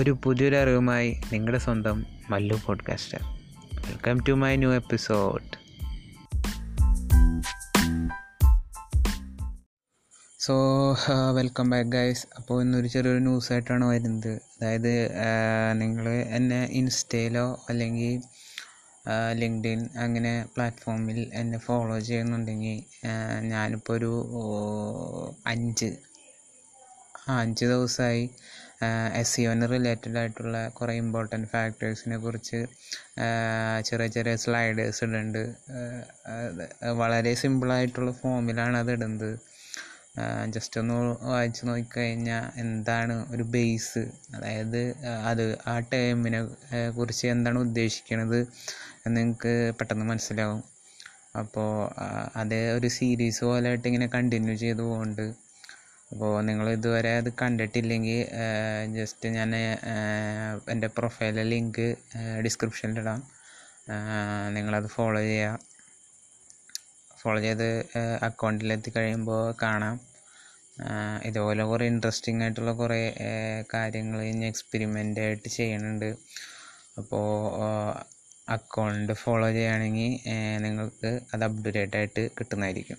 ഒരു പുതിയൊരു അറിവുമായി നിങ്ങളുടെ സ്വന്തം Mallu podcaster welcome to my new episode so welcome back guys അപ്പോൾ ഇന്നൊരു ചെറിയൊരു ന്യൂസായിട്ടാണ് വരുന്നത്. അതായത് നിങ്ങൾ എന്നെ ഇൻസ്റ്റയിലോ അല്ലെങ്കിൽ ലിങ്ക്ഡിൻ അങ്ങനെ പ്ലാറ്റ്ഫോമിൽ എന്നെ ഫോളോ ചെയ്യുന്നുണ്ടെങ്കിൽ ഞാനിപ്പോൾ ഒരു അഞ്ച് അഞ്ച് ദിവസമായി എസ് സിഒന് റിലേറ്റഡ് ആയിട്ടുള്ള കുറേ ഇമ്പോർട്ടന്റ് ഫാക്ടേഴ്സിനെ കുറിച്ച് ചെറിയ ചെറിയ സ്ലൈഡേഴ്സ് ഇടുന്നുണ്ട് വളരെ സിമ്പിളായിട്ടുള്ള ഫോമിലാണ് അത് ഇടുന്നത് ജസ്റ്റ് ഒന്ന് വായിച്ച് നോക്കിക്കഴിഞ്ഞാൽ എന്താണ് ഒരു ബേസ് അതായത് അത് ആ ടേമിനെ കുറിച്ച് എന്താണ് ഉദ്ദേശിക്കുന്നത് എന്ന് നിങ്ങൾക്ക് പെട്ടെന്ന് മനസ്സിലാവും. അപ്പോൾ അത് ഒരു സീരീസ് പോലെയായിട്ട് ഇങ്ങനെ കണ്ടിന്യൂ ചെയ്തു പോകുന്നുണ്ട് അപ്പോൾ നിങ്ങൾ ഇതുവരെ അത് കണ്ടിട്ടില്ലെങ്കിൽ ജസ്റ്റ് ഞാൻ എന്റെ പ്രൊഫൈലിലെ ലിങ്ക് ഡിസ്ക്രിപ്ഷനിൽ ഡിസ്ക്രിപ്ഷനിലിടാം നിങ്ങളത് ഫോളോ ചെയ്യുക ഫോളോ ചെയ്ത് അക്കൗണ്ടിലെത്തി കഴിയുമ്പോൾ കാണാം. ഇതുപോലെ കുറേ ഇൻട്രസ്റ്റിംഗ് ആയിട്ടുള്ള കുറേ കാര്യങ്ങൾ ഇനി എക്സ്പെരിമെന്റ് ആയിട്ട് ചെയ്യുന്നുണ്ട് അപ്പോൾ അക്കൗണ്ട് ഫോളോ ചെയ്യുകയാണെങ്കിൽ നിങ്ങൾക്ക് അത് അപ്ഡേറ്റ് ആയിട്ട് കിട്ടുന്നതായിരിക്കും.